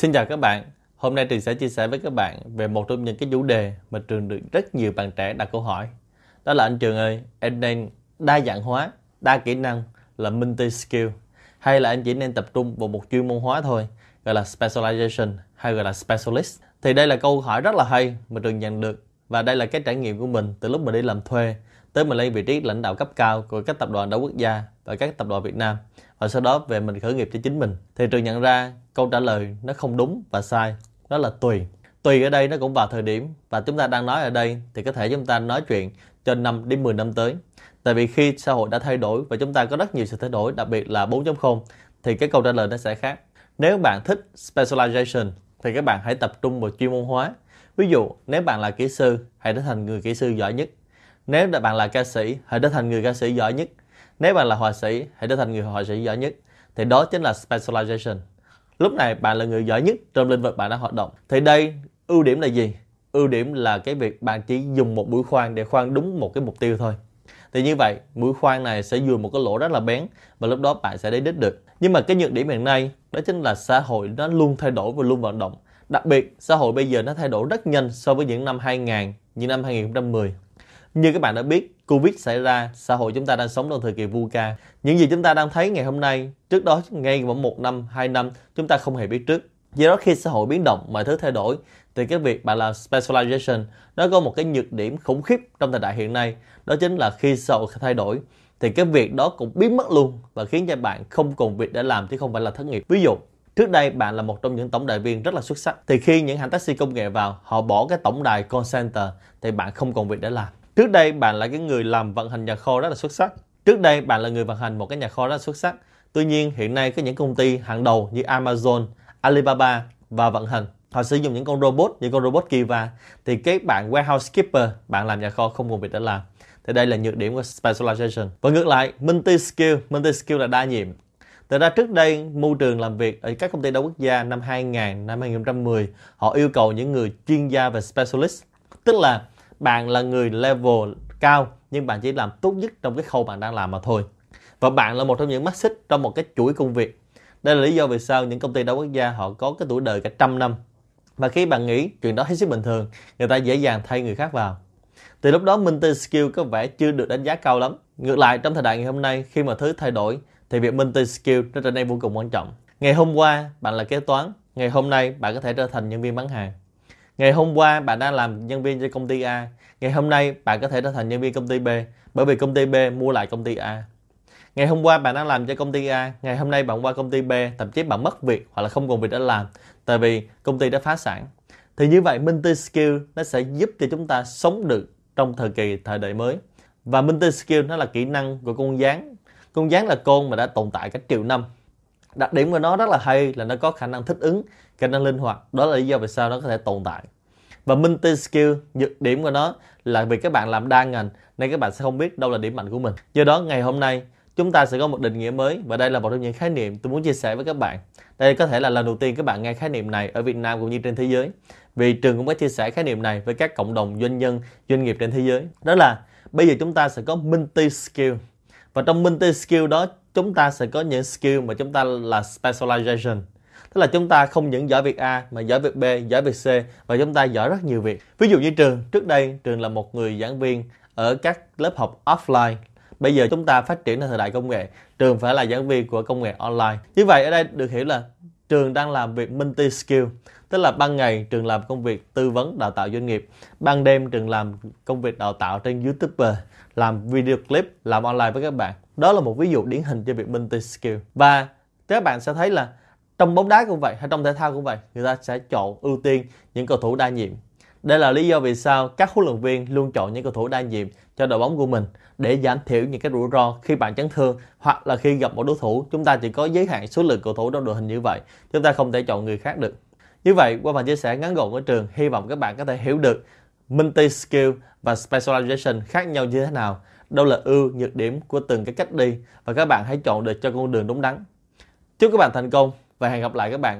Xin chào các bạn. Hôm nay Trường sẽ chia sẻ với các bạn về một trong những cái chủ đề mà Trường được rất nhiều bạn trẻ đặt câu hỏi. Đó là anh Trường ơi, em nên đa dạng hóa, đa kỹ năng là multi skill hay là anh chỉ nên tập trung vào một chuyên môn hóa thôi, gọi là specialization hay gọi là specialist. Thì đây là câu hỏi rất là hay mà Trường nhận được và đây là cái trải nghiệm của mình từ lúc mình đi làm thuê tới mình lên vị trí lãnh đạo cấp cao của các tập đoàn đa quốc gia và các tập đoàn Việt Nam và sau đó về mình khởi nghiệp cho chính mình, thì trường nhận ra câu trả lời nó không đúng và sai, đó là tùy. Tùy ở đây nó cũng vào thời điểm và chúng ta đang nói ở đây thì có thể chúng ta nói chuyện cho 5 đến 10 năm tới. Tại vì khi xã hội đã thay đổi và chúng ta có rất nhiều sự thay đổi, đặc biệt là 4.0 thì cái câu trả lời nó sẽ khác. Nếu bạn thích specialization thì các bạn hãy tập trung vào chuyên môn hóa. Ví dụ, nếu bạn là kỹ sư, hãy trở thành người kỹ sư giỏi nhất. Nếu bạn là ca sĩ, hãy trở thành người ca sĩ giỏi nhất nếu bạn là họa sĩ, hãy trở thành người họa sĩ giỏi nhất. Thì đó chính là specialization. Lúc này bạn là người giỏi nhất trong lĩnh vực bạn đang hoạt động. Thì đây ưu điểm là gì? Ưu điểm là cái việc bạn chỉ dùng một mũi khoan để khoan đúng một cái mục tiêu thôi. Thì như vậy, mũi khoan này sẽ vừa một cái lỗ rất là bén và lúc đó bạn sẽ đến đích được. Nhưng mà cái nhược điểm hiện nay đó chính là xã hội nó luôn thay đổi và luôn vận động. Đặc biệt, xã hội bây giờ nó thay đổi rất nhanh so với những năm 2000, như năm 2010. Như các bạn đã biết, Covid xảy ra, xã hội chúng ta đang sống trong thời kỳ VUCA. Những gì chúng ta đang thấy ngày hôm nay, trước đó ngay khoảng một năm, hai năm, chúng ta không hề biết trước. Do đó khi xã hội biến động, mọi thứ thay đổi, thì cái việc bạn làm specialization nó có một cái nhược điểm khủng khiếp trong thời đại hiện nay. Đó chính là khi xã hội thay đổi, thì cái việc đó cũng biến mất luôn và khiến cho bạn không còn việc để làm chứ không phải là thất nghiệp. Ví dụ, Trước đây bạn là một trong những tổng đài viên rất là xuất sắc Thì khi những hãng taxi công nghệ vào Họ bỏ cái tổng đài call center Thì bạn không còn việc để làm Trước đây bạn là cái người làm vận hành nhà kho rất là xuất sắc. Trước đây bạn là người vận hành một cái nhà kho rất là xuất sắc. Tuy nhiên hiện nay có những công ty hàng đầu như Amazon, Alibaba và vận hành. Họ sử dụng những con robot như con robot Kiva. Thì cái bạn warehouse keeper bạn làm nhà kho không còn việc để làm. Thì đây là nhược điểm của specialization. Và ngược lại multi skill multi skill là đa nhiệm. Thật ra trước đây môi trường làm việc ở các công ty đa quốc gia năm 2000, năm 2010 họ yêu cầu những người chuyên gia về specialist. Tức là bạn là người level cao, nhưng bạn chỉ làm tốt nhất trong cái khâu bạn đang làm mà thôi. Và bạn là một trong những mắt xích trong một cái chuỗi công việc. Đây là lý do vì sao những công ty đa quốc gia họ có cái tuổi đời cả trăm năm. Và khi bạn nghĩ chuyện đó hết sức bình thường, người ta dễ dàng thay người khác vào. Từ lúc đó multi skill có vẻ chưa được đánh giá cao lắm. Ngược lại, trong thời đại ngày hôm nay, khi mà thứ thay đổi, thì việc multi skill nó trở nên vô cùng quan trọng. Ngày hôm qua, bạn là kế toán. Ngày hôm nay, bạn có thể trở thành nhân viên bán hàng. Ngày hôm qua bạn đang làm nhân viên cho công ty A, ngày hôm nay bạn có thể trở thành nhân viên công ty B bởi vì công ty B mua lại công ty A. Ngày hôm qua bạn đang làm cho công ty A, ngày hôm nay bạn qua công ty B, thậm chí bạn mất việc hoặc là không còn việc để làm tại vì công ty đã phá sản. Thì như vậy Minty skill nó sẽ giúp cho chúng ta sống được trong thời kỳ thời đại mới. Và Minty skill nó là kỹ năng của con gián. Con gián là con mà đã tồn tại cả triệu năm đặc điểm của nó rất là hay là nó có khả năng thích ứng khả năng linh hoạt. Đó là lý do vì sao nó có thể tồn tại. Và multi skill, nhược điểm của nó là vì các bạn làm đa ngành nên các bạn sẽ không biết đâu là điểm mạnh của mình. Do đó, ngày hôm nay, chúng ta sẽ có một định nghĩa mới và đây là một trong những khái niệm tôi muốn chia sẻ với các bạn. Đây có thể là lần đầu tiên các bạn nghe khái niệm này ở Việt Nam cũng như trên thế giới. Vì trường cũng có chia sẻ khái niệm này với các cộng đồng doanh nhân, doanh nghiệp trên thế giới. Đó là, bây giờ chúng ta sẽ có multi skill. Và trong multi skill đó chúng ta sẽ có những skill mà chúng ta là specialization tức là chúng ta không những giỏi việc A mà giỏi việc B, giỏi việc C và chúng ta giỏi rất nhiều việc. Ví dụ như trường, trước đây trường là một người giảng viên ở các lớp học offline. Bây giờ chúng ta phát triển ở thời đại công nghệ, trường phải là giảng viên của công nghệ online. Như vậy ở đây được hiểu là trường đang làm việc multi skill, tức là ban ngày trường làm công việc tư vấn đào tạo doanh nghiệp, ban đêm trường làm công việc đào tạo trên YouTube, làm video clip, làm online với các bạn. Đó là một ví dụ điển hình cho việc multi skill. Và các bạn sẽ thấy là trong bóng đá cũng vậy hay trong thể thao cũng vậy người ta sẽ chọn ưu tiên những cầu thủ đa nhiệm đây là lý do vì sao các huấn luyện viên luôn chọn những cầu thủ đa nhiệm cho đội bóng của mình để giảm thiểu những cái rủi ro khi bạn chấn thương hoặc là khi gặp một đối thủ. Chúng ta chỉ có giới hạn số lượng cầu thủ trong đội hình như vậy. Chúng ta không thể chọn người khác được. Như vậy, qua phần chia sẻ ngắn gọn của trường, hy vọng các bạn có thể hiểu được multi skill và specialization khác nhau như thế nào. Đâu là ưu, nhược điểm của từng cái cách đi và các bạn hãy chọn được cho con đường đúng đắn. Chúc các bạn thành công và hẹn gặp lại các bạn.